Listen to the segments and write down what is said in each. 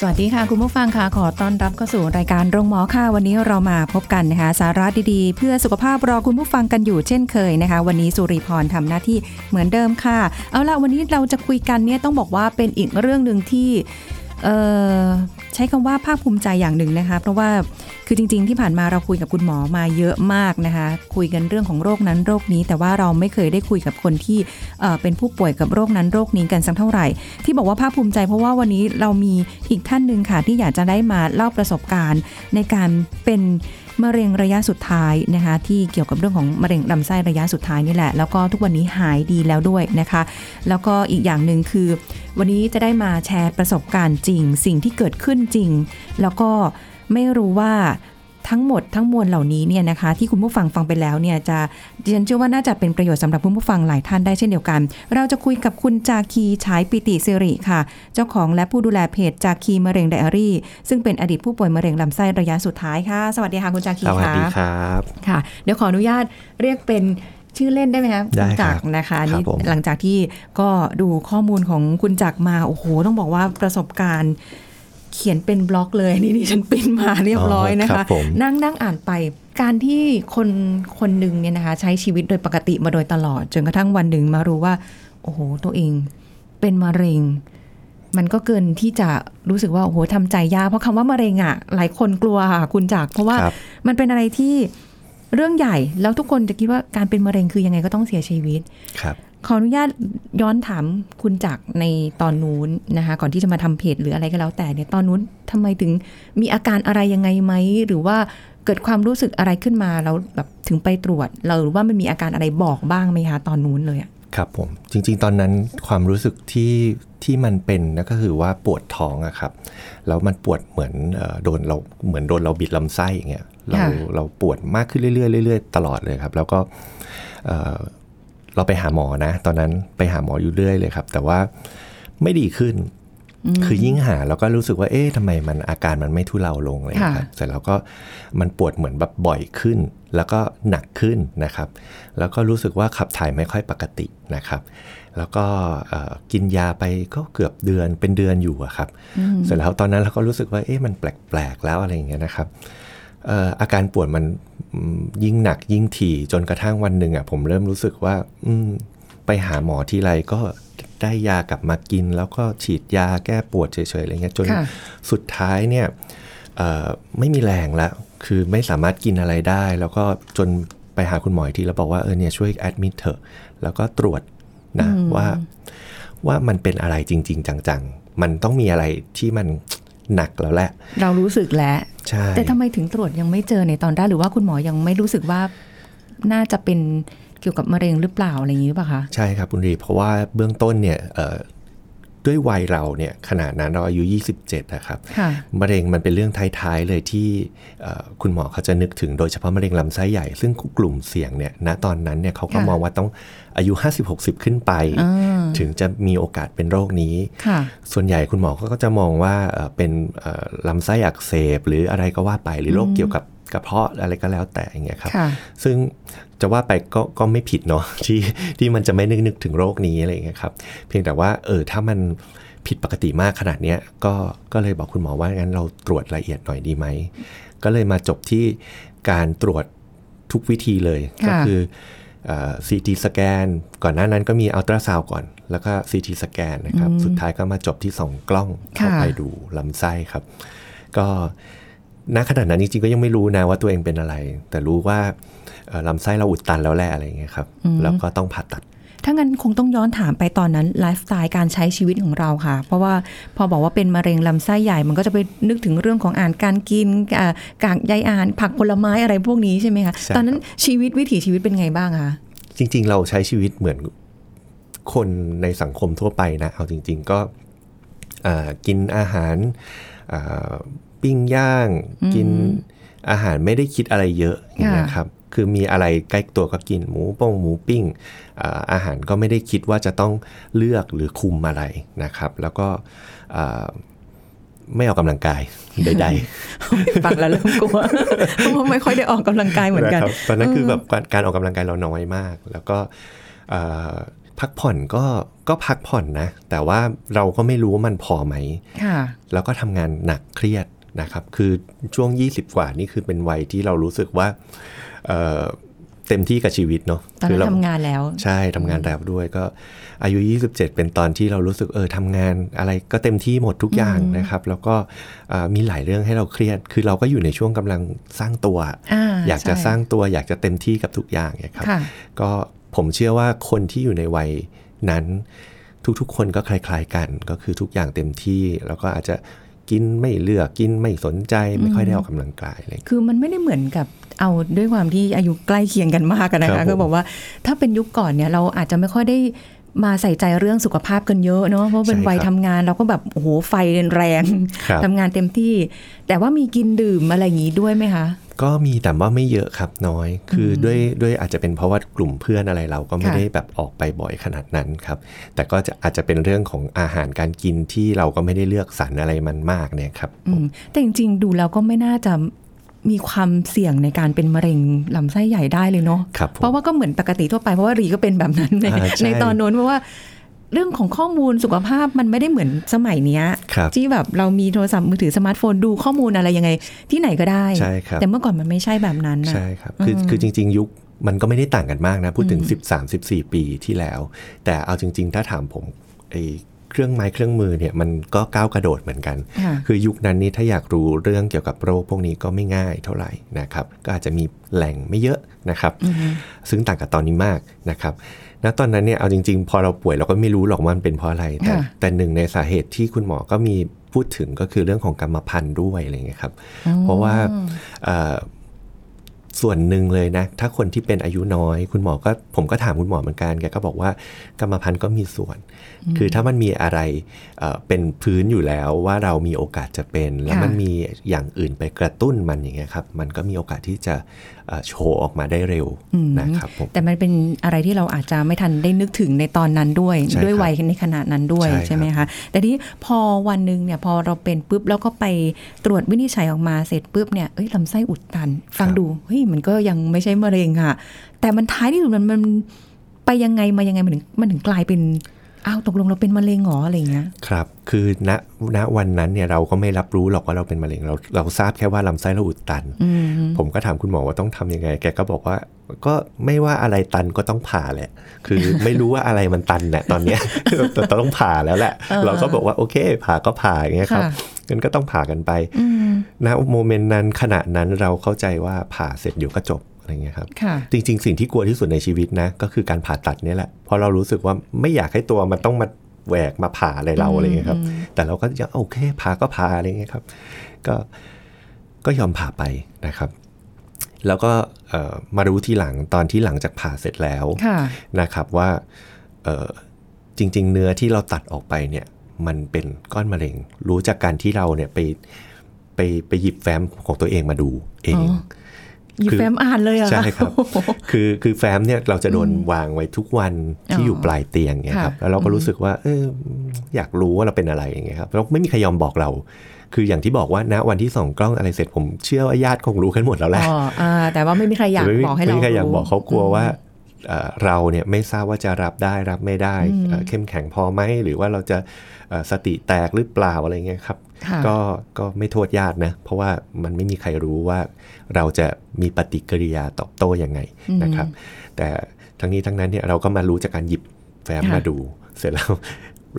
สวัสดีค่ะ คุณผู้ฟังค่ะขอต้อนรับเข้าสู่รายการโรงหมอค่ะวันนี้เรามาพบกันนะคะ สาระดีๆ เพื่อสุขภาพรอคุณผู้ฟังกันอยู่เช่นเคยนะคะ วันนี้สุริพรทำหน้าที่เหมือนเดิมค่ะ เอาละวันนี้เราจะคุยกันเนี่ยต้องบอกว่าเป็นอีกเรื่องหนึ่งที่ ใช้คำว่าภาคภูมิใจอย่างหนึ่งนะคะ เพราะว่าคือจริง ๆ ที่ผ่านมาเราคุยกับคุณหมอมาเยอะมากนะคะ คุยกันเรื่องของโรคนั้นโรคนี้ แต่ว่าเราไม่เคยได้คุยกับคนที่เอ่อเป็นผู้ป่วยกับโรคนั้นโรคนี้กันสักเท่าไหร่ ที่บอกว่าภาคภูมิใจเพราะว่าวันนี้เรามีอีกท่านหนึ่งค่ะที่อยากจะได้มาเล่าประสบการณ์ในการเป็น มะเร็งระยะสุดท้ายนะคะที่เกี่ยวกับเรื่องของมะเร็งลำไส้ระยะสุดท้ายนี่แหละ แล้วก็ทุกวันนี้หายดีแล้วด้วยนะคะ แล้วก็อีกอย่างหนึ่งคือ วันนี้จะได้มาแชร์ประสบการณ์จริง สิ่งที่เกิดขึ้นจริง แล้วก็ไม่รู้ว่า ทั้งหมดทั้งมวลเหล่านี้เนี่ยนะคะที่คุณผู้ฟังฟังไปแล้วเนี่ยจะดิฉันเชื่อว่าน่าจะเป็นประโยชน์สำหรับคุณผู้ฟังหลายท่านได้เช่นเดียวกัน เราจะคุยกับคุณจาคีฉายปิติสิริค่ะ เจ้าของและผู้ดูแลเพจจาคีมะเร็งไดอารี่ ซึ่งเป็นอดีตผู้ป่วยมะเร็งลำไส้ระยะสุดท้ายค่ะ สวัสดีค่ะคุณจาคีสวัสค่ะดีครับค่ะ เดี๋ยวขออนุญาตเรียกเป็นชื่อเล่นได้ไหมคะได้คุณครัจับกรนะคะครับนี่ผมหลังจากที่ก็ดูข้อมูลของคุณจักรมาโอ้โหต้องบอกว่าประสบการณ์ เขียนเป็นบล็อกเลยนี่ดิฉันปริ้นมาเรียบร้อยนะคคะรับผมนั่งนั่งอ่านไป การที่คนคนหนึ่งเนี่ยนะคะใช้ชีวิตโดยปกติมาโดยตลอด จนกระทั่งวันหนึ่งมารู้ว่า โอ้โห ตัวเองเป็นมะเร็ง มันก็เกินที่จะรู้สึกว่าโอ้โหทำใจยากเพราะคำว่ามะเร็งอะ หลายคนกลัวค่ะคุณจักรเพราะว่าครับมันเป็นอะไรที่เรื่องใหญ่แล้วทุกคนจะคิดว่าการเป็นมะเร็งคือยังไงก็ต้องเสียชีวิต ครับ ขออนุญาตย้อนถามคุณจักรในตอนนู้นนะคะ ก่อนที่จะมาทำเพจหรืออะไรก็แล้วแต่เนี่ยตอนนู้นทำไมถึงมีอาการอะไรยังไงไหม หรือว่าเกิดความรู้สึกอะไรขึ้นมาแล้วแบบถึงไปตรวจเราหรือว่ามันมีอาการอะไรบอกบ้างไหมคะตอนนู้นเลยอะครับผมจริงๆ ตอนนั้นความรู้สึกที่ที่มันเป็นนะก็คือว่าปวดท้องอะครับแล้วมันปวดเหมือนเอ่อโดนเราเหมือนโดนเราบิดลำไส้อย่างเงี้ยเราเราปวดมากขึ้นเรื่อยๆเรื่อยๆตลอดเลยครับ แล้วก็ เอ่อเราไปหาหมอนะ ตอนนั้นไปหาหมออยู่เรื่อยเลยครับ แต่ว่าไม่ดีขึ้น คือยิ่งหาแล้วก็รู้สึกว่า เอ๊ะทำไมมันอาการมันไม่ทุเลาลงเลยครับเสร็จแล้วก็มันปวดเหมือนแบบบ่อยขึ้น แล้วก็หนักขึ้นนะครับ แล้วก็รู้สึกว่าขับถ่ายไม่ค่อยปกตินะครับ แล้วก็เอ่อกินยาไปก็เกือบเดือนเป็นเดือนอยู่อะครับ เสร็จแล้วตอนนั้นเราก็รู้สึกว่า เอ๊ะมันแปลกๆแล้วอะไรอย่างเงี้ยนะครับเอ่ออาการปวดมันอืม ยิ่งหนักยิ่งถี่จนกระทั่งวันหนึ่งอะผมเริ่มรู้สึกว่า อืมไปหาหมอทีไรก็ได้ยากลับมากิน แล้วก็ฉีดยาแก้ปวดเฉยๆอะไรเงี้ยจนค่ะสุดท้ายเนี่ยเอ่อไม่มีแรงแล้ว คือไม่สามารถกินอะไรได้ แล้วก็จนไปหาคุณหมออีกทีแล้วบอกว่าเออเนี่ยช่วยแอดมิดเถอะ แล้วก็ตรวจนะว่าว่ามันเป็นอะไรจริง ๆ จังๆ มันต้องมีอะไรที่มันหนักแล้วแหละ เรารู้สึกแล้วใช่ แต่ทำไมถึงตรวจยังไม่เจอในตอนแรกหรือว่าคุณหมอยังไม่รู้สึกว่าน่าจะเป็นเกี่ยวกับมะเร็งหรือเปล่าอะไรอย่างนี้หรือเปล่าคะใช่ครับคุณรีเพราะว่าเบื้องต้นเนี่ยเอ่อ ด้วยวัยเราเนี่ยขนาดนั้นเราอายุ 27 นะครับค่ะมะเร็งมันเป็นเรื่องท้ายๆเลยที่เอ่อคุณหมอเขาจะนึกถึงโดยเฉพาะมะเร็งลำไส้ใหญ่ ซึ่งกลุ่มเสี่ยงเนี่ยณตอนนั้นเนี่ยเขาก็ค่ะมองว่าต้องอายุ 50-60 ขึ้นไปอ่าถึงจะมีโอกาสเป็นโรคนี้ค่ะส่วนใหญ่คุณหมอก็จะมองว่าเอ่อเป็นเอ่อลำไส้อักเสบ หรืออะไรก็ว่าไปหรือโรคเกี่ยวกับ กระเพาะอะไรก็แล้วแต่อย่างเงี้ยครับค่ะซึ่งจะว่าไปก็ก็ไม่ผิดเนาะที่ที่มันจะไม่นึกนึกถึงโรคนี้อะไรอย่างเงี้ยครับ เพียงแต่ว่าเออถ้ามันผิดปกติมากขนาดเนี้ยก็ก็เลยบอกคุณหมอว่างั้นเราตรวจละเอียดหน่อยดีไหม ก็เลยมาจบที่การตรวจทุกวิธีเลยค่ะก็คือซีทีสแกนก่อนหน้านั้นก็มีอัลตราซาวก่อน แล้วก็ซีทีสแกนนะครับ สุดท้ายก็มาจบที่สองกล้องเข้าค่ะไปดูลำไส้ครับ ก็ ณขณะนั้นจริงๆก็ยังไม่รู้นะว่าตัวเองเป็นอะไร แต่รู้ว่าเอ่อลำไส้เราอุดตันแล้วแหละอะไรอย่างเงี้ยครับแล้วก็ต้องผ่าตัดถ้างั้นคงต้องย้อนถามไปตอนนั้นไลฟ์สไตล์การใช้ชีวิตของเราค่ะ เพราะว่าพอบอกว่าเป็นมะเร็งลำไส้ใหญ่ มันก็จะไปนึกถึงเรื่องของอาหารการกินอ่ากากใยอาหารผักผลไม้อะไรพวกนี้ใช่ไหมคะใช่ตอนนั้นชีวิตวิถีชีวิตเป็นไงบ้างคะจริง ๆ เราใช้ชีวิตเหมือนคนในสังคมทั่วไปนะเอาจริง ๆ ก็อ่ากินอาหารอ่า ปิ้งย่าง กินอาหารไม่ได้คิดอะไรเยอะอย่างเงี้ยครับคือมีอะไรใกล้ตัวก็กินหมูป้งหมูปิ้งอ่าอาหารก็ไม่ได้คิดว่าจะต้องเลือกหรือคุมอะไรนะครับ แล้วก็อ่าไม่ออกกำลังกายใดๆฟังแล้วเริ่มกลัวเพราะว่าไม่ค่อยได้ออกกำลังกายเหมือนกันนะครับตอนนั้นคือแบบการการออกกำลังกายเราน้อยมาก แล้วก็เอ่อพักผ่อนก็ก็พักผ่อนนะ แต่ว่าเราก็ไม่รู้ว่ามันพอไหมค่ะแล้วก็ทำงานหนักเครียด นะครับ คือช่วง 20 กว่านี่คือเป็นวัยที่เรารู้สึกว่าเอ่อเต็มที่กับชีวิตเนาะตอนคืนั้นเราทำงานแล้ว ใช่ทำงานแล้วด้วยก็อายุ 27 เป็นตอนที่เรารู้สึกเออทำงานอะไรก็เต็มที่หมดทุกอย่างนะครับ แล้วก็เอ่อมีหลายเรื่องให้เราเครียด คือเราก็อยู่ในช่วงกำลังสร้างตัวอ่าอยากจะใช่สร้างตัวอยากจะเต็มที่กับทุกอย่างเนี่ยครับค่ะก็ผมเชื่อว่าคนที่อยู่ในวัยนั้นทุกๆ คนก็คล้าย ๆกัน ก็คือทุกอย่างเต็มที่ แล้วก็อาจจะ กินไม่เลือกกินไม่สนใจไม่ค่อยได้ออกกำลังกายอะไรอย่างเงี้ยคือมันไม่ได้เหมือนกับเอาด้วยความที่อายุใกล้เคียงกันมากกันนะครัคะบผมก็บอกว่าถ้าเป็นยุคก่อนเนี่ยเราอาจจะไม่ค่อยได้มาใส่ใจเรื่องสุขภาพกันเยอะเนาะเพราะเป็นใช่ครับวัยทำงานเราก็แบบโอ้โหไฟแรงครับทำงานเต็มที่ แต่ว่ามีกินดื่มอะไรอย่างนี้ด้วยไหมคะ ก็มีแต่ว่าไม่เยอะครับน้อย คืออด้วยด้วยอาจจะเป็นเพราะว่ากลุ่มเพื่อนอะไรเราก็ไม่ค่ะได้แบบออกไปบ่อยขนาดนั้นครับ แต่ก็จะอาจจะเป็นเรื่องของอาหารการกินที่เราก็ไม่ได้เลือกสรรอะไรมันมากเนี่ยครับอืมแต่จริงๆดูแล้วก็ไม่น่าจะมีความเสี่ยงในการเป็นมะเร็งลำไส้ใหญ่ได้เลยเนาะครับผมเพราะว่าก็เหมือนปกติทั่วไปเพราะว่ารีก็เป็นแบบนั้นในอ่าใช่ในตอนโน้นเพราะว่า เรื่องของข้อมูลสุขภาพมันไม่ได้เหมือนสมัยเนี้ยครับที่แบบเรามีโทรศัพท์มือถือสมาร์ทโฟนดูข้อมูลอะไรยังไง ที่ไหนก็ได้ใช่ครับแต่เมื่อก่อนมันไม่ใช่แบบนั้นนะใช่ครับคือคือจริง ๆ ยุคมันก็ไม่ได้ต่างกันมากนะ พูดถึง 13 14 ปีที่แล้ว แต่เอาจริง ๆ ถ้าถามผมไอ้เครื่องไม้เครื่องมือเนี่ยมันก็ก้าวกระโดดเหมือนกันค่ะคือยุคนั้นนี่ถ้าอยากรู้เรื่องเกี่ยวกับโรคพวกนี้ก็ไม่ง่ายเท่าไหร่นะครับ ก็อาจจะมีแหล่งไม่เยอะนะครับ ซึ่งต่างกับตอนนี้มากนะครับ ณตอนนั้นเนี่ยเอาจริงๆ พอเราป่วยเราก็ไม่รู้หรอกว่ามันเป็นเพราะอะไร แต่ค่ะแต่หนึ่งในสาเหตุที่คุณหมอก็มีพูดถึงก็คือเรื่องของกรรมพันธุ์ด้วยอะไรเงี้ยครับ เพราะว่าเอ่อ ส่วนหนึ่งเลยนะ ถ้าคนที่เป็นอายุน้อย คุณหมอก็ผมก็ถามคุณหมอเหมือนกันแกก็บอกว่ากรรมพันธุ์ก็มีส่วน คือถ้ามันมีอะไรเอ่อเป็นพื้นอยู่แล้วว่าเรามีโอกาสจะเป็น แล้วค่ะมันมีอย่างอื่นไปกระตุ้นมันอย่างเงี้ยครับ มันก็มีโอกาสที่จะเอ่อโชว์ออกมาได้เร็วนะครับผมแต่มันเป็นอะไรที่เราอาจจะไม่ทันได้นึกถึงในตอนนั้นด้วยใช่ครับด้วยวัยในขณะนั้นด้วยใช่ครับใช่ไหมคะแต่ที่พอวันหนึ่งเนี่ยพอเราเป็นปุ๊บแล้วก็ไปตรวจวินิจฉัยออกมาเสร็จปุ๊บเนี่ยเอ้ยลำไส้อุดตัน ฟังดูเฮ้ยมันก็ยังไม่ใช่มะเร็งอะแต่มันท้ายที่สุดมันมันไปยังไงมายังไงมันถึงมันถึงกลายเป็นอ้าวตกลงเราเป็นมะเร็งเหรออะไรอย่างเงี้ยครับ คือณณวันนั้นเนี่ยเราก็ไม่รับรู้หรอกว่าเราเป็นมะเร็งเราเราทราบแค่ว่าลำไส้เราอุดตันอืมผมก็ถามคุณหมอว่าต้องทำยังไง แกก็บอกว่าก็ไม่ว่าอะไรตันก็ต้องผ่าแหละ คือไม่รู้ว่าอะไรมันตันเนี่ยตอนเนี้ยแต่ต้องผ่าแล้วแหละ เราก็บอกว่าโอเค ผ่าก็ผ่าอย่างเงี้ยครับค่ะงั้นก็ต้องผ่ากันไปอืม ณโมเมนต์นั้นขณะนั้นเราเข้าใจว่าผ่าเสร็จเดี๋ยวก็จบอะไรเงี้ยครับค่ะจริง ๆ สิ่งที่กลัวที่สุดในชีวิตนะ ก็คือการผ่าตัดเนี่ยแหละเพราะเรารู้สึกว่าไม่อยากให้ตัวมันต้องมาแหวกมาผ่าอะไรเราอะไรเงี้ยครับ แต่เราก็ยังโอเคผ่าก็ผ่าอะไรเงี้ยครับ ก็ก็ยอมผ่าไปนะครับ แล้วก็เอ่อมารู้ทีหลังตอนที่หลังจากผ่าเสร็จแล้วค่ะนะครับว่าเอ่อจริง ๆ เนื้อที่เราตัดออกไปเนี่ยมันเป็นก้อนมะเร็ง รู้จากการที่เราเนี่ยไป ไปไปหยิบแฟ้มของตัวเองมาดูเองอ๋อหยิบคือแฟ้มอ่านเลยเหรอใช่ครับโอ้โหคือคือแฟ้มเนี่ยเราจะโดนวางไว้ทุกวันที่อ๋อออยู่ปลายเตียงเนี่ยครับค่ะแล้วเราก็รู้สึกว่า เอออยากรู้ว่าเราเป็นอะไรอย่างเงี้ยครับแล้วไม่มีใครยอมบอกเรา คืออย่างที่บอกว่าณวันที่ส่องกล้องอะไรเสร็จผมเชื่อว่าญาติคงรู้กันหมดแล้วแหละอ๋ออ่าแต่ว่าไม่มีใครอยากไม่มีบอกให้ไม่เรามีใครอยากรู้บอกเขากลัวว่า เอ่อเราเนี่ยไม่ทราบว่าจะรับได้รับไม่ได้เอ่อเข้มแข็งพอไหมหรือว่าเราจะเอ่อสติแตกหรือเปล่าอะไรเงี้ยครับค่ะก็ก็ไม่โทษญาตินะ เพราะว่ามันไม่มีใครรู้ว่าเราจะมีปฏิกิริยาตอบโต้ยังไงนะครับ แต่ทั้งนี้ทั้งนั้นเนี่ยเราก็มารู้จากการหยิบแฟ้มค่ะมาดู เสร็จแล้ว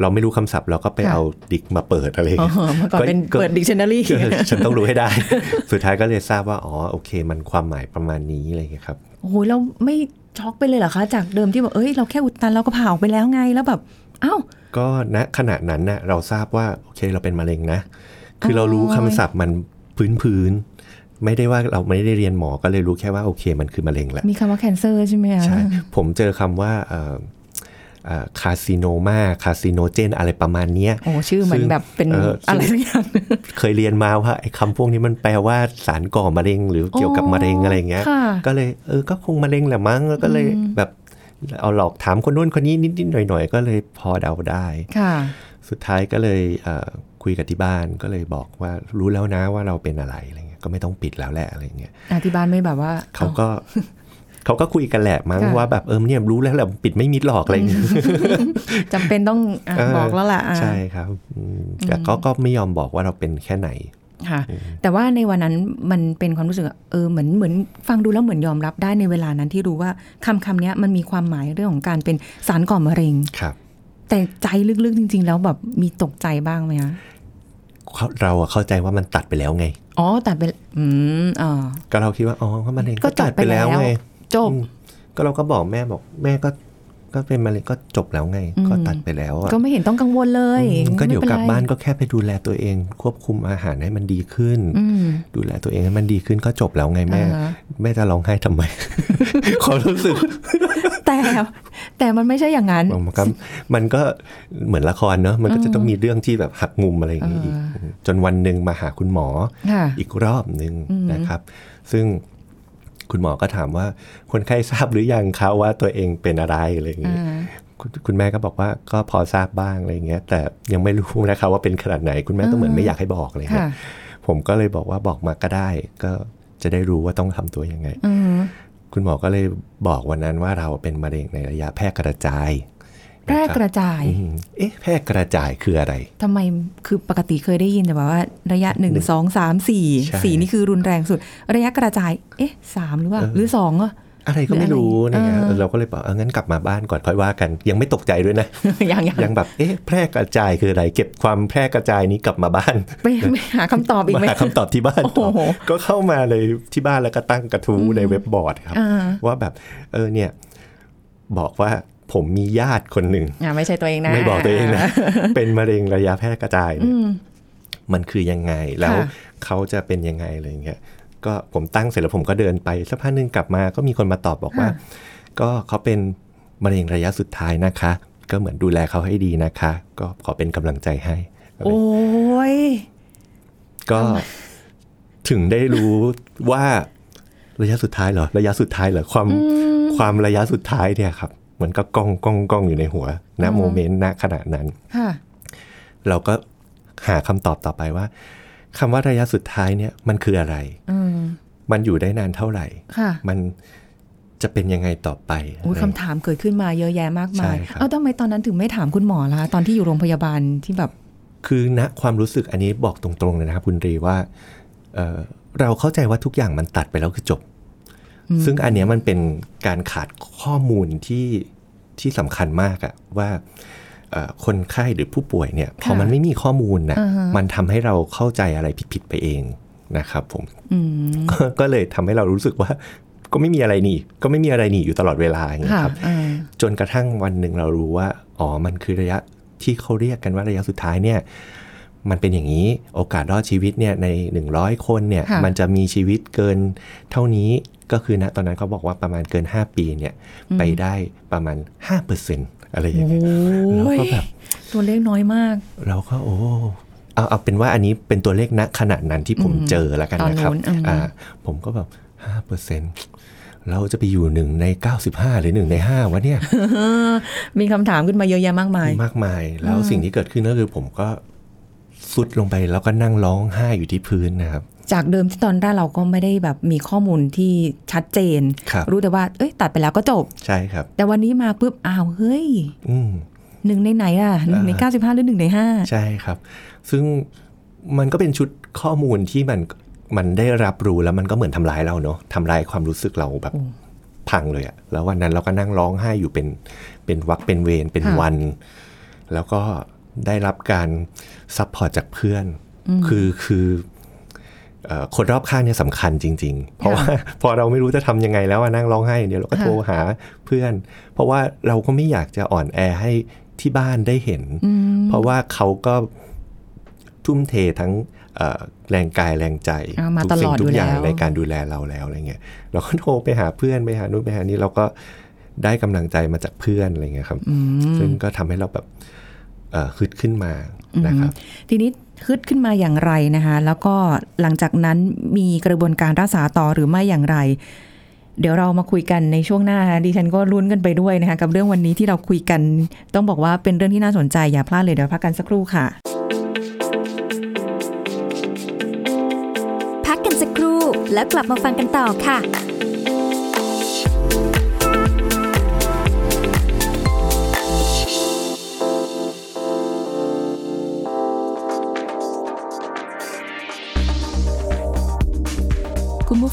เราไม่รู้คำศัพท์เราก็ไปค่ะเอาดิกมาเปิดอะไรอย่างอ๋อเงี้ยเมื่อก่อนเป็นก็เปิดดิกชันนารีก็ฉันต้องรู้ให้ได้ สุดท้ายก็เลยทราบว่า อ๋อ โอเค มันความหมายประมาณนี้อะไรอย่างเงี้ยครับโอ้โหเราไม่ ช็อกไปเลยเหรอคะ จากเดิมที่แบบเอ้ยเราแค่อุดตันเราก็ผ่าออกไปแล้วไงแล้วแบบอ้าวก็ณขณะนั้นน่ะเราทราบว่าโอเคเราเป็นมะเร็งนะ คือเรารู้คำศัพท์มันพื้นพื้นๆไม่ได้ว่าเราไม่ได้เรียนหมอก็เลยรู้แค่ว่าโอเคมันคือมะเร็งแหละมีคำว่า cancer ใช่ไหมคะใช่ผมเจอคำว่าเอ่อ คาสิโนมาคาสิโนเจนอะไรประมาณเนี้ยโอ้ชื่อเหมือนแบบเป็นเออซึ่งอะไรสักอย่างเคยเรียนมาว่าไอ้คำพวกนี้มันแปลว่าสารก่อมะเร็ง หรือเกี่ยวกับมะเร็งอะไรเงี้ยค่ะก็เลยเออก็คงมะเร็งแหละมั้งแล้วก็เลยแบบเอาหลอกถามคนนู้นคนนี้นิดๆหน่อยๆ ก็เลยพอเดาได้ค่ะ สุดท้ายก็เลยเอ่อคุยกับที่บ้านก็เลยบอกว่ารู้แล้วนะว่าเราเป็นอะไรอะไรเงี้ยก็ไม่ต้องปิดแล้วแหละอะไรเงี้ยอะที่บ้านไม่แบบว่าเขาก็ เขาก็คุยกันแหละมั้งค่ะว่าแบบเออเนี่ยรู้แล้วแหละปิดไม่มิดหรอกอะไรเงี้ยจำเป็นต้องอะเออบอกแล้วล่ะอะใช่ครับอืมแต่ก็ก็ไม่ยอมบอกว่าเราเป็นแค่ไหนค่ะแต่ว่าในวันนั้นมันเป็นความรู้สึกอะเออเหมือนเหมือนฟังดูแล้วเหมือนยอมรับได้ในเวลานั้นที่รู้ว่าคำคำเนี้ยมันมีความหมายเรื่องของการเป็นสารก่อมะเร็งครับ แต่ใจลึกๆจริง ๆ แล้วแบบมีตกใจบ้างไหมคะเราอะเข้าใจว่ามันตัดไปแล้วไง อ๋อตัดไป อืมอ่าก็เราคิดว่าอ๋อก็มะเร็งก็ก็ตัดไปแล้วจบไปแล้วไง จบอืมก็เราก็บอกแม่บอกแม่ก็ก็เป็นมะเร็งก็จบแล้วไง ก็ตัดไปแล้วอะก็ไม่เห็นต้องกังวลเลยอืมก็เดี๋ยวไม่กป็ลับไรบ้านก็แค่ไปดูแลตัวเอง ควบคุมอาหารให้มันดีขึ้นอืมดูแลตัวเองให้มันดีขึ้นก็จบแล้วไงแม่อ่าฮะแม่จะร้องไห้ทำไมความรู้สึก แต่แต่มันไม่ใช่อย่างนั้น มันก็มันก็เหมือนละครเนอะมันก็จะต้องมีเรื่องที่แบบหักมุมอะไรอย่างนี้อีกจนวันหนึ่งมาหาคุณหมอค่ะอีกรอบหนึ่งนะครับ ซึ่ง คุณหมอก็ถามว่าคนไข้ทราบหรือยังคะว่าตัวเองเป็นอะไรอะไรอย่างนี้อ่าคุณคุณแม่ก็บอกว่าก็พอทราบบ้างอะไรอย่างเงี้ย แต่ยังไม่รู้นะคะว่าเป็นขนาดไหน คุณแม่ก็เหมือนไม่อยากให้บอกอะไรเงี้ค่ะยผมก็เลยบอกว่าบอกมาก็ได้ ก็จะได้รู้ว่าต้องทำตัวยังไงอืมคุณหมอก็เลยบอกวันนั้นว่าเราเป็นมะเร็งในระยะแพร่กระจาย แพร่กระจายอืมเอ๊ะ แพร่กระจายคืออะไรทำไม คือปกติเคยได้ยินแต่แบบว่าระยะหนึ่งสองสามสี่ใช่สี่นี่คือรุนแรงสุด ระยะกระจาย เอ๊ะสามหรือว่า หรือสองอะอะไรก็ไม่รู้หรืออะไรเนี่ยเออเราก็เลยบอกเอองั้นกลับมาบ้านก่อนค่อยว่ากัน ยังไม่ตกใจด้วยนะยังยังยังแบบเอ๊ะแพร่กระจายคืออะไร เก็บความแพร่กระจายนี้กลับมาบ้านไปไปหาคำตอบอีกมาไหมหาคำตอบที่บ้านต่อโอ้โหก็เข้ามาเลยที่บ้านแล้วก็ตั้งกระทู้ในเว็บบอร์ดครับอ่าว่าแบบเออเนี่ย บอกว่า ผมมีญาติคนหนึ่งอ่าไม่ใช่ตัวเองนะ ไม่บอกตัวเองนะ เป็นมะเร็งระยะแพร่กระจายเนี่ยมันคือยังไงแล้วค่ะเขาจะเป็นยังไงอะไรเงี้ยก็ผมตั้งเสร็จแล้วผมก็เดินไปสักพักหนึ่งกลับมาก็มีคนมาตอบบอกว่า ก็เขาเป็นมะเร็งระยะสุดท้ายนะคะ ก็เหมือนดูแลเขาให้ดีนะคะ ก็ขอเป็นกำลังใจให้ โอ้ยก็ถึงได้รู้ว่าระยะสุดท้ายเหรอ ระยะสุดท้ายเหรอความความระยะสุดท้ายเนี่ยครับ เหมือนก็กล้องกล้องกล้องอยู่ในหัว ณโมเมนต์ณขณะนั้นค่ะเราก็หาคำตอบต่อไปว่าคำว่าระยะสุดท้ายเนี่ยมันคืออะไรอืมมันอยู่ได้นานเท่าไหร่ค่ะมันจะเป็นยังไงต่อไปโอ้ยอะไรคำถามเกิดขึ้นมาเยอะแยะมากมายใช่ครับเอ้าทำไมตอนนั้นถึงไม่ถามคุณหมอล่ะตอนที่อยู่โรงพยาบาลที่แบบ คือณความรู้สึกอันนี้บอกตรงๆเลยนะครับคุณรีว่าเอ่อเราเข้าใจว่าทุกอย่างมันตัดไปแล้วคือจบ ซึ่งอันเนี้ยมันเป็นการขาดข้อมูลที่ที่สำคัญมากอะว่าเอ่อคนไข้หรือผู้ป่วยเนี่ยพอมันไม่มีข้อมูลนะอ่าฮะมันทำให้เราเข้าใจอะไรผิดๆไปเองนะครับผมอืมก็ก็เลยทำให้เรารู้สึกว่าก็ไม่มีอะไรหนีก็ไม่มีอะไรหนีอยู่ตลอดเวลาอย่างเงี้ยค่ะครับอ่าจนกระทั่งวันหนึ่งเรารู้ว่า อ๋อ มันคือระยะที่เขาเรียกกันว่าระยะสุดท้ายเนี่ย มันเป็นอย่างนี้ โอกาสรอดชีวิตเนี่ยใน 100 คนเนี่ยค่ะมันจะมีชีวิตเกินเท่านี้ ก็คือณตอนนั้นเขาบอกว่าประมาณเกิน 5 ปีเนี่ยไปได้ประมาณ 5%อะไรอย่างเงี้ยโอ้เรายก็แบบตัวเลขน้อยมาก เราก็โอ้เอาเอาเป็นว่าอันนี้เป็นตัวเลขณขณะนั้นที่ผมเจอแล้วกันนะครับตอนนู้นอืมอ่าผมก็แบบ5%เราจะไปอยู่หนึ่งใน 95 หรือหนึ่งใน5วะเนี่ย มีคำถามขึ้นมาเยอะแยะมากมาย มากมาย แล้วสิ่งที่เกิดขึ้นก็คือผมก็สุดลงไปแล้วก็นั่งร้องไห้อยู่ที่พื้นนะครับ จากเดิมที่ตอนแรกเราก็ไม่ได้แบบมีข้อมูลที่ชัดเจนครับรู้แต่ว่า เอ้ยตัดไปแล้วก็จบ ใช่ครับ แต่วันนี้มาปุ๊บอ้าวเฮ้ยอืมหนึ่งในไหนอะหนึ่งในเก้าสิบห้าหรือหนึ่งในห้าใช่ครับ ซึ่งมันก็เป็นชุดข้อมูลที่มันมันได้รับรู้แล้วมันก็เหมือนทำร้ายเราเนาะทำลายความรู้สึกเราแบบพังเลยอะแล้ววันนั้นเราก็นั่งร้องไห้อยู่เป็นเป็นวรรคเป็นเวรเป็นวัน แล้วก็ได้รับการ support จากเพื่อน คือคือเอ่อ คนรอบข้างเนี่ยสำคัญจริง ๆ เพราะว่าพอเราไม่รู้จะทำยังไงแล้วอะนั่งร้องไห้อย่างเดียวเราก็ค่ะโทรหาเพื่อน เพราะว่าเราก็ไม่อยากจะอ่อนแอให้ที่บ้านได้เห็น เพราะว่าเขาก็ทุ่มเททั้งเอ่อแรงกายแรงใจอ่ามาทุกสิ่ตลงอดทุกอย่างอยู่แล้วในการดูแลเราแล้วอะไรเงี้ยเราก็โทรไปหาเพื่อนไปหานู่นไปหานี่เราก็ได้กำลังใจมาจากเพื่อนอะไรเงี้ยครับ ซึ่งก็ทำให้เราแบบเอ่อ ฮึดขึ้นมานะครับทีนี้ฮึดขึ้นมาอย่างไรนะคะแล้วก็หลังจากนั้นมีกระบวนการรักษาต่อหรือไม่อย่างไร เดี๋ยวเรามาคุยกันในช่วงหน้านะคะดิฉันก็ลุ้นกันไปด้วยนะคะกับเรื่องวันนี้ที่เราคุยกัน ต้องบอกว่าเป็นเรื่องที่น่าสนใจอย่าพลาดเลยเดี๋ยวพักกันสักครู่ค่ะ พักกันสักครู่แล้วกลับมาฟังกันต่อค่ะ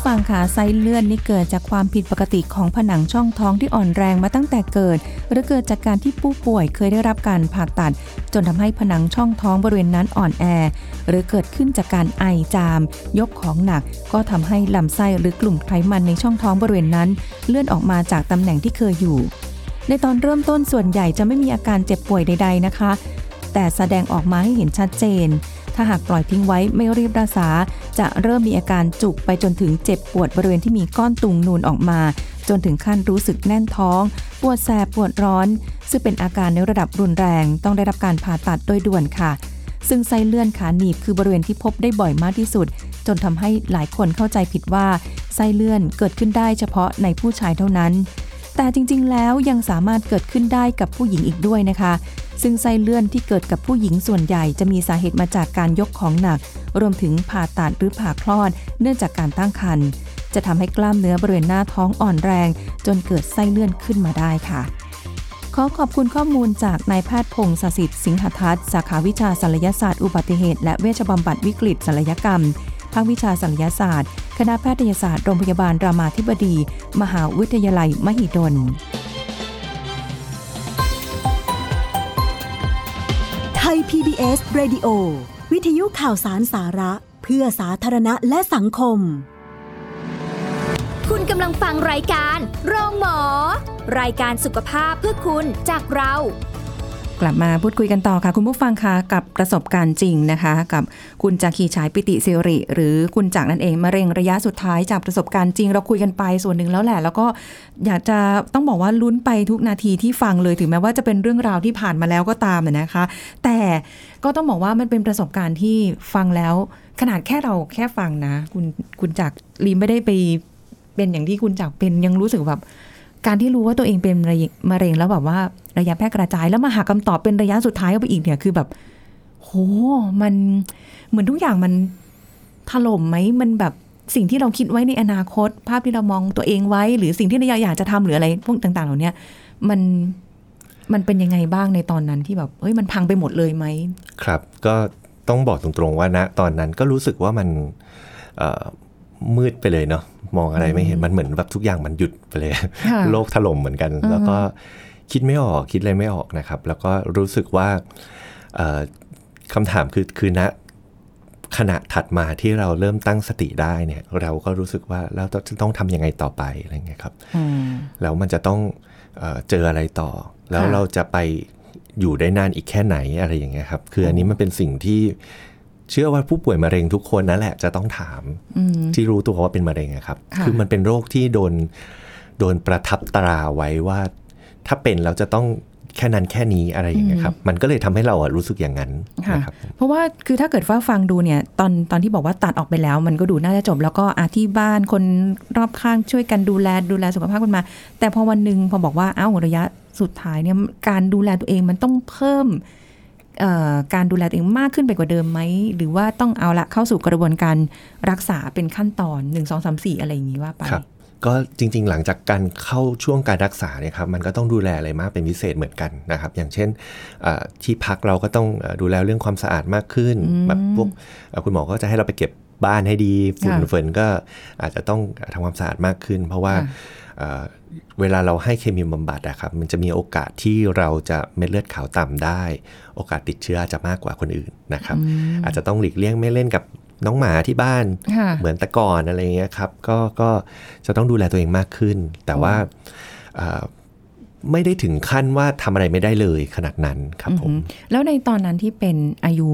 ฟังคะไส้เลื่อนนี่เกิดจากความผิดปกติของผนังช่องท้องที่อ่อนแรงมาตั้งแต่เกิด หรือเกิดจากการที่ผู้ป่วยเคยได้รับการผ่าตัด จนทำให้ผนังช่องท้องบริเวณนั้นอ่อนแอ หรือเกิดขึ้นจากการไอจาม ยกของหนัก ก็ทำให้ลำไส้หรือกลุ่มไขมันในช่องท้องบริเวณนั้น เลื่อนออกมาจากตำแหน่งที่เคยอยู่ ในตอนเริ่มต้นส่วนใหญ่จะไม่มีอาการเจ็บป่วยใด ๆนะคะ แต่แสดงออกมาให้เห็นชัดเจน ถ้าหากปล่อยทิ้งไว้ไม่รีบรักษา จะเริ่มมีอาการจุกไปจนถึงเจ็บปวดบริเวณที่มีก้อนตุงนูนออกมา จนถึงขั้นรู้สึกแน่นท้อง ปวดแสบปวดร้อน ซึ่งเป็นอาการในระดับรุนแรง ต้องได้รับการผ่าตัดโดยด่วนค่ะ ซึ่งไส้เลื่อนขาหนีบคือบริเวณที่พบได้บ่อยมากที่สุด จนทำให้หลายคนเข้าใจผิดว่าไส้เลื่อนเกิดขึ้นได้เฉพาะในผู้ชายเท่านั้น แต่จริงๆ แล้วยังสามารถเกิดขึ้นได้กับผู้หญิงอีกด้วยนะคะ ซึ่งไส้เลื่อนที่เกิดกับผู้หญิงส่วนใหญ่จะมีสาเหตุมาจากการยกของหนัก รวมถึงผ่าตัดหรือผ่าคลอด เนื่องจากการตั้งครรภ์จะทำให้กล้ามเนื้อบริเวณหน้าท้องอ่อนแรง จนเกิดไส้เลื่อนขึ้นมาได้ค่ะ ขอขอบคุณข้อมูลจากนายแพทย์พงศสิทธิ์สิงหทัศน์สาขาวิชาศัลยศาสตร์อุบัติเหตุ และเวชบำบัดวิกฤตศัลยกรรมภาควิชาศัลยศาสตร์ คณะแพทยศาสตร์โรงพยาบาลรามาธิบดี มหาวิทยาลัยมหิดลไทย PBS Radio วิทยุข่าวสารสาระ เพื่อสาธารณะและสังคม คุณกำลังฟังรายการ โรงหมอ รายการสุขภาพเพื่อคุณจากเรา กลับมาพูดคุยกันต่อค่ะ คุณผู้ฟังคะกับประสบการณ์จริงนะคะ กับคุณจากขีฉายปิติสิริ หรือคุณจากนั่นเองมะเร็งระยะสุดท้ายจากประสบการณ์จริง เราคุยกันไปส่วนหนึ่งแล้วแหละ แล้วก็อยากจะต้องบอกว่าลุ้นไปทุกนาทีที่ฟังเลยถึงแม้ว่าจะเป็นเรื่องราวที่ผ่านมาแล้วก็ตามนะคะ แต่ก็ต้องบอกว่ามันเป็นประสบการณ์ที่ฟังแล้ว ขนาดแค่เราแค่ฟังนะ คุณคุณจากลีไม่ได้ไปเป็นอย่างที่คุณจากเป็นยังรู้สึกแบบ การที่รู้ว่าตัวเองเป็นมะเร็งแล้วแบบว่าระยะแพร่กระจายแล้วมาหาคำตอบเป็นระยะสุดท้ายเข้าไปอีกเนี่ยคือแบบ โหมันเหมือนทุกอย่างมันถล่มไหมมันแบบสิ่งที่เราคิดไว้ในอนาคต ภาพที่เรามองตัวเองไว้ หรือสิ่งที่เราอยากจะทำหรืออะไรพวกต่าง ๆ เหล่านี้มันมันเป็นยังไงบ้างในตอนนั้นที่แบบเฮ้ยมันพังไปหมดเลยไหมครับ ก็ต้องบอกตรงๆว่าณตอนนั้นก็รู้สึกว่ามันมืดไปเลยเนาะ มองอะไรไม่เห็นมันเหมือนแบบทุกอย่างมันหยุดไปเลยค่ะโลกถล่มเหมือนกัน แล้วก็คิดไม่ออกคิดอะไรไม่ออกนะครับ แล้วก็รู้สึกว่าเอ่อคำถามคือคือณขณะถัดมาที่เราเริ่มตั้งสติได้เนี่ย เราก็รู้สึกว่าเราจะต้องทำยังไงต่อไปอะไรเงี้ยครับอืมแล้วมันจะต้องเออเจออะไรต่อ แล้วค่ะเราจะไปอยู่ได้นานอีกแค่ไหนอะไรอย่างเงี้ยครับ คืออันนี้มันเป็นสิ่งที่ เชื่อว่าผู้ป่วยมะเร็งทุกคนนั่นแหละจะต้องถามอืมที่รู้ตัวว่าเป็นมะเร็งอะครับค่ะคือมันเป็นโรคที่โดนโดนประทับตราไว้ว่า ถ้าเป็นเราจะต้องแค่นั้นแค่นี้อะไรอย่างเงี้ยครับ มันก็เลยทำให้เราอะรู้สึกอย่างนั้นค่ะนะครับเพราะว่าคือถ้าเกิดว่าฟังดูเนี่ยตอนตอนที่บอกว่าตัดออกไปแล้ว มันก็ดูน่าจะจบ แล้วก็อาที่บ้านคนรอบข้างช่วยกันดูแลดูแลสุขภาพกันมา แต่พอวันหนึ่งพอบอกว่าอ้าวระยะสุดท้ายเนี่ยการดูแลตัวเองมันต้องเพิ่มเอ่อ การดูแลตัวเองมากขึ้นไปกว่าเดิมไหม หรือว่าต้องเอาละเข้าสู่กระบวนการรักษาเป็นขั้นตอน 1 2 3 4 อะไรอย่างนี้ว่าไปครับก็จริง ๆ หลังจากการเข้าช่วงการรักษาเนี่ยครับมันก็ต้องดูแลอะไรมากเป็นพิเศษเหมือนกันนะครับ อย่างเช่นเอ่อที่พักเราก็ต้องเอ่อดูแลเรื่องความสะอาดมากขึ้นแบบพวกเอ่อคุณหมอก็จะให้เราไปเก็บบ้านให้ดีฝุ่นค่ะเฟินก็อาจจะต้องทำความสะอาดมากขึ้น เพราะว่าค่ะ เอ่อเวลาเราให้เคมีบำบัดอะครับ มันจะมีโอกาสที่เราจะเม็ดเลือดขาวต่ำได้ โอกาสติดเชื้ออาจจะมากกว่าคนอื่นนะครับ อาจจะต้องหลีกเลี่ยงไม่เล่นกับน้องหมาที่บ้านค่ะเหมือนแต่ก่อนอะไรเงี้ยครับ ก็ก็จะต้องดูแลตัวเองมากขึ้น แต่ว่าเอ่อไม่ได้ถึงขั้นว่าทำอะไรไม่ได้เลยขนาดนั้นครับผม แล้วในตอนนั้นที่เป็นอายุ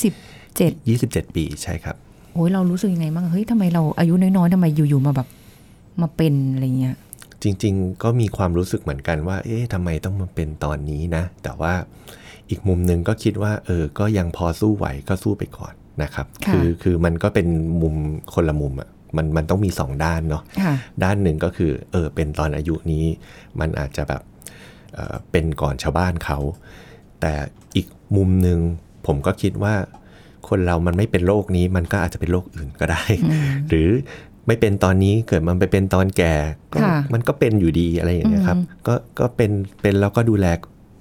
27 27 ปีใช่ครับโอ้ยเรารู้สึกยังไงบ้างเฮ้ยทำไมเราอายุน้อยๆทำไมอยู่ๆมาแบบมาเป็นอะไรเงี้ย จริง ๆ ก็มีความรู้สึกเหมือนกันว่า เอ๊ะทำไมต้องมาเป็นตอนนี้นะ แต่ว่าอีกมุมหนึ่งก็คิดว่า เออ ก็ยังพอสู้ไหวก็สู้ไปก่อนนะครับค่ะอคือมันก็เป็นมุมคนละมุมอะมันมันต้องมีสองด้านเนาะค่ะด้านหนึ่งก็คือเออเป็นตอนอายุนี้ มันอาจจะแบบเอ่อเป็นก่อนชาวบ้านเขา แต่อีกมุมหนึ่งผมก็คิดว่าคนเรามันไม่เป็นโรคนี้มันก็อาจจะเป็นโรคอื่นก็ได้ หรือ ไม่เป็นตอนนี้เกิดมันไปเป็นตอนแก่ก็ค่ะมันก็เป็นอยู่ดีอะไรอย่างเงี้ยครับ ก็ก็เป็นเป็นแล้วก็ดูแล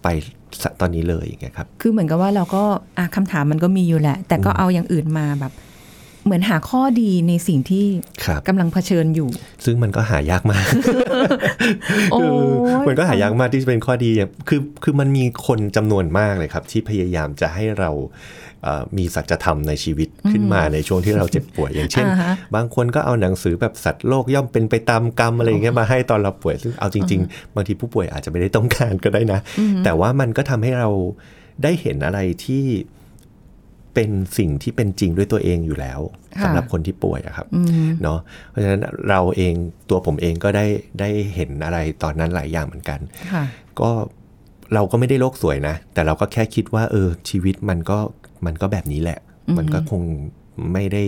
ไปสตอนนี้เลยอย่างเงี้ยครับ คือเหมือนกับว่าเราก็อะคำถามมันก็มีอยู่แหละ แต่ก็เอาอย่างอื่นมาแบบ เหมือนหาข้อดีในสิ่งที่ครับกำลังเผชิญอยู่ ซึ่งมันก็หายากมากโอ้ยมันก็หายากมากที่จะเป็นข้อดีอย่างคือคือมันมีคนจำนวนมากเลยครับ ที่พยายามจะให้เราเอ่อมีสัจธรรมในชีวิตขึ้นมาในช่วงที่เราเจ็บป่วย อย่างเช่นอ่าฮะบางคนก็เอาหนังสือแบบสัตว์โลกย่อมเป็นไปตามกรรมอะไรอย่างเงี้ยมาให้ตอนเราป่วย ซึ่งเอาจริง ๆ บางทีผู้ป่วยอาจจะไม่ได้ต้องการก็ได้นะ แต่ว่ามันก็ทำให้เราได้เห็นอะไรที่ เป็นสิ่งที่เป็นจริงด้วยตัวเองอยู่แล้วค่ะสำหรับคนที่ป่วยอะครับอืมเนาะเพราะฉะนั้นเราเองตัวผมเองก็ได้ได้เห็นอะไรตอนนั้นหลายอย่างเหมือนกันค่ะก็เราก็ไม่ได้โลกสวยนะ แต่เราก็แค่คิดว่า เออ ชีวิตมันก็มันก็แบบนี้แหละ มันก็คงไม่ได้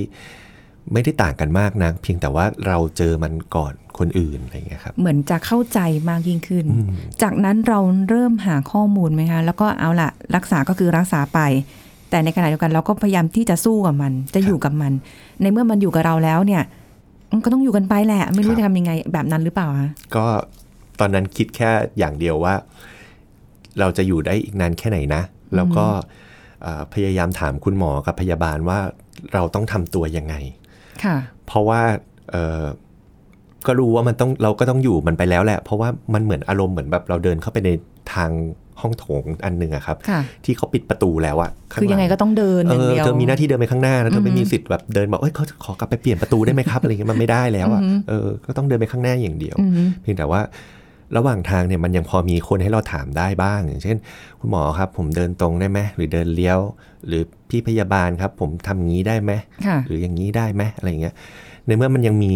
ไม่ได้ต่างกันมากนะเพียงแต่ว่าเราเจอมันก่อนคนอื่นอะไรอย่างเงี้ยครับ เหมือนจะเข้าใจมากยิ่งขึ้น จากนั้นเราเริ่มหาข้อมูลไหมคะ แล้วก็เอาละรักษาก็คือรักษาไป แต่ในขณะเดียวกันเราก็พยายามที่จะสู้กับมัน จะอยู่กับมัน ในเมื่อมันอยู่กับเราแล้วเนี่ยมันก็ต้องอยู่กันไปแหละ ไม่รู้ครับจะทำยังไงแบบนั้นหรือเปล่าคะก็ตอนนั้นคิดแค่อย่างเดียวว่า เราจะอยู่ได้อีกนานแค่ไหนนะ แล้วก็เอ่อพยายามถามคุณหมอกับพยาบาลว่าเราต้องทำตัวยังไง ค่ะ เพราะว่าเออก็รู้ว่ามันต้องเราก็ต้องอยู่มันไปแล้วแหละ เพราะว่ามันเหมือนอารมณ์เหมือนแบบเราเดินเข้าไปในทาง ห้องโถงอันหนึ่งอะครับค่ะที่เขาปิดประตูแล้วอะข้าคือยังไงหลัก็ต้องเดินเออย่างอเดียวเธอมีหน้าที่เดินไปข้างหน้านะเธอไม่มีสิทธิ์แบบเดินบอกเอ้ยเขาขอกลับไปเปลี่ยนประตูได้ไหมครับอะไรเงี้ยมันไม่ได้แล้วอะเออก็ต้องเดินไปข้างหน้าอย่างเดียวอืมเพียงแต่ว่าระหว่างทางเนี่ยมันยังพอมีคนให้เราถามได้บ้าง อย่างเช่น คุณหมอครับ ผมเดินตรงได้ไหมหรือเดินเลี้ยว หรือพี่พยาบาลครับ ผมทำงี้ได้ไหมค่ะหรืออย่างนี้ได้ไหมอะไรเงี้ยในเมื่อมันยังมี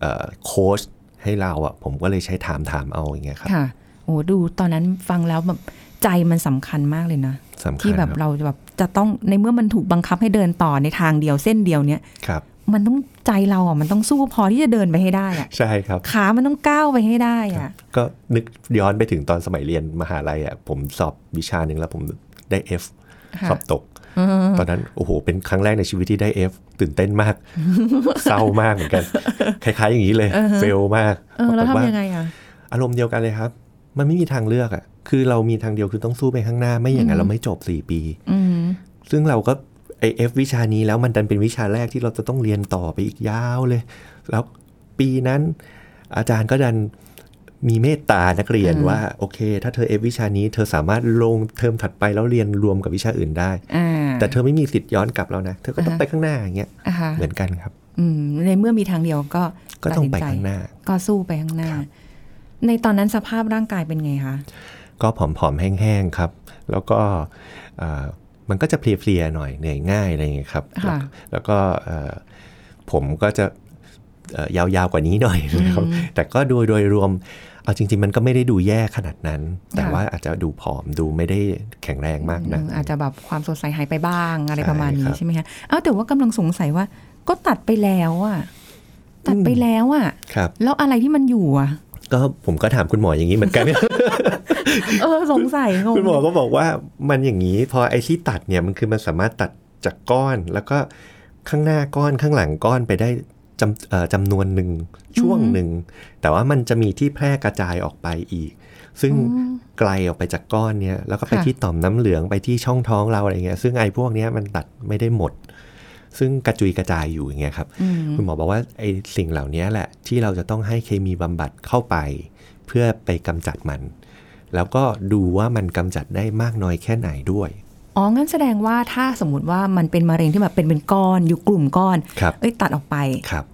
เอ่อโค้ชให้เราอะผมก็เลยใช้ถามถามเอาอย่างเงี้ยครับค่ะ โอ้ดูตอนนั้นฟังแล้วแบบใจมันสำคัญมากเลยนะสำคัญที่แบบครับเราจะแบบจะต้องในเมื่อมันถูกบังคับให้เดินต่อในทางเดียวเส้นเดียวเนี่ยครับมันต้องใจเราอะมันต้องสู้พอที่จะเดินไปให้ได้อะใช่ครับ ขามันต้องก้าวไปให้ได้อะก็นึกย้อนไปถึงตอนสมัยเรียนมหาลัยอะผมสอบวิชาหนึ่งแล้วผมได้ F ค่ะสอบตก ตอนนั้นโอ้โห เป็นครั้งแรกในชีวิตที่ได้ F ตื่นเต้นมาก เศร้ามากเหมือนกัน คล้ายๆอย่างนี้เลยเฟลมากเออแล้วปรากฏทำยังไงอะอารมณ์เดียวกันเลยครับ มันไม่มีทางเลือกอะคือเรามีทางเดียวคือต้องสู้ไปข้างหน้า ไม่อย่างนั้นเราไม่จบ4ปีอืมซึ่งเราก็ไอเอฟวิชานี้แล้วมันดันเป็นวิชาแรกที่เราจะต้องเรียนต่อไปอีกยาวเลย แล้วปีนั้นอาจารย์ก็ดันมีเมตตานักเรียนว่า โอเค ถ้าเธอเอฟวิชานี้ เธอสามารถลงเทอมถัดไปแล้วเรียนรวมกับวิชาอื่นได้อ่าแต่เธอไม่มีสิทธิ์ย้อนกลับแล้วนะ เธอก็ต้องอ่าฮะไปข้างหน้าอย่างเงี้ยอ่าฮะเหมือนกันครับอืมในเมื่อมีทางเดียวก็ก็ต้องไปตัดสินใจข้างหน้า ก็สู้ไปข้างหน้า ในตอนนั้นสภาพร่างกายเป็นไงคะ ก็ผอมๆ แห้งๆ ครับ แล้วก็เอ่อมันก็จะเพลียๆ หน่อยเหนื่อยง่ายอะไรอย่างเงี้ยครับ แล้วค่ะแล้วก็เอ่อผมก็จะเอ่อยาวๆ กว่านี้หน่อยนะครับ แต่ก็โดยโดยรวม เอาจริง ๆ มันก็ไม่ได้ดูแย่ขนาดนั้น แต่ว่าอาจจะดูผอมดูไม่ได้แข็งแรงมากอืนะมอาจจะแบบความสดใสหายไปบ้างอะไรใช่ประมาณนี้ครับใช่ไหมคะเอ้าแต่ว่ากำลังสงสัยว่าก็ตัดไปแล้วอะตัดไปแล้วอะครับแล้วอะไรที่มันอยู่อะ ก็ผมก็ถามคุณหมออย่างนี้เหมือนกันเออสงสัยงงคุณหมอก็บอกว่ามันอย่างนี้ พอไอ้ที่ตัดเนี่ยมันคือมันสามารถตัดจากก้อน แล้วก็ข้างหน้าก้อนข้างหลังก้อนไปได้จำเอ่อจำนวนหนึ่งช่วงหนึ่ง แต่ว่ามันจะมีที่แพร่กระจายออกไปอีก ซึ่งไกลออกไปจากก้อนเนี้ยแล้วก็ไปที่ต่อมน้ำเหลืองไปที่ช่องท้องเราอะไรเงี้ยซึ่งไอ้พวกเนี้ยมันตัดไม่ได้หมด ซึ่งกระจุยกระจายอยู่อย่างเงี้ยครับอืมคุณหมอบอกว่าไอ้สิ่งเหล่านี้แหละที่เราจะต้องให้เคมีบำบัดเข้าไป เพื่อไปกำจัดมัน แล้วก็ดูว่ามันกำจัดได้มากน้อยแค่ไหนด้วยอ๋อ งั้นแสดงว่าถ้าสมมติว่ามันเป็นมะเร็งที่แบบเป็นเป็นก้อนอยู่กลุ่มก้อนครับเอ้ยตัดออกไป ครับ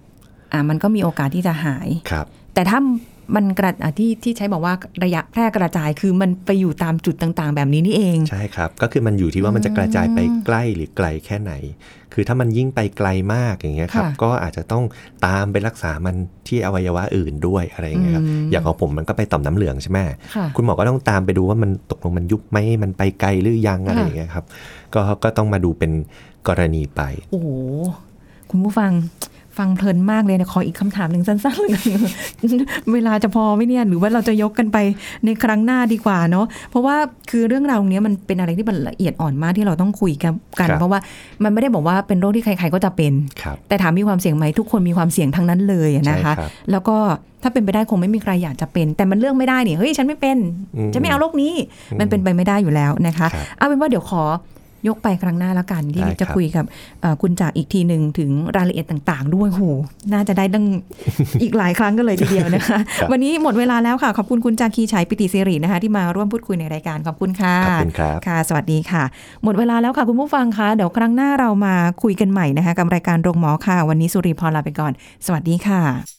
อ่า มันก็มีโอกาสที่จะหาย ครับ แต่ถ้า มันกระอะที่ที่ใช้บอกว่าระยะแพร่กระจายคือมันไปอยู่ตามจุดต่างๆ แบบนี้นี่เอง ใช่ครับ ก็คือมันอยู่ที่ว่ามันจะกระจายไปใกล้หรือไกลแค่ไหน คือถ้ามันยิ่งไปไกลมากอย่างเงี้ยครับค่ะก็อาจจะต้องตามไปรักษามันที่อวัยวะอื่นด้วยอะไรอย่างเงี้ยครับอืมอย่างของผมมันก็ไปต่อมน้ำเหลืองใช่ไหมค่ะคุณหมอก็ต้องตามไปดูว่ามันตกลงมันยุบไหมมันไปไกลหรือยังอะไรอย่างเงี้ยครับ ก็ก็ต้องมาดูเป็นกรณีไป โอ้โหคุณผู้ฟัง ฟังเพลินมากเลยนะขออีกคำถามหนึ่งสั้นๆเลยเวลาจะพอไหมเนี่ย หรือว่าเราจะยกกันไปในครั้งหน้าดีกว่าเนาะเพราะว่าคือเรื่องราวตรงเนี้ยมันเป็นอะไรที่มันละเอียดอ่อนมากที่เราต้องคุยกันกันครับเพราะว่ามันไม่ได้บอกว่าเป็นโรคที่ใคร ๆ ก็จะเป็นครับแต่ถามมีความเสี่ยงไหมทุกคนมีความเสี่ยงทั้งนั้นเลยอะนะคะใช่ครับแล้วก็ถ้าเป็นไปได้คงไม่มีใครอยากจะเป็น แต่มันเรื่องไม่ได้นี่เฮ้ยฉันไม่เป็นอืมฉันไม่เอาโรคนี้มันเป็นไปไม่ได้อยู่แล้วนะคะครับเอาเป็นว่าเดี๋ยวขอ ยกไปครั้งหน้าแล้วกันที่ได้ครับจะคุยกับเอ่อคุณจากอีกทีหนึ่งถึงรายละเอียดต่าง ๆ ด้วยโหน่าจะได้ดังอีกหลายครั้งก็เลยทีเดียวนะคะครับวันนี้หมดเวลาแล้วค่ะขอบคุณคุณจากคีชัยปิติสิรินะคะ ที่มาร่วมพูดคุยในรายการขอบคุณค่ะขอบคุณครับค่ะ สวัสดีค่ะ หมดเวลาแล้วค่ะคุณผู้ฟังคะเดี๋ยวครั้งหน้าเรามาคุยกันใหม่นะคะกับรายการโรงหมอค่ะ วันนี้สุริพรลาไปก่อน สวัสดีค่ะ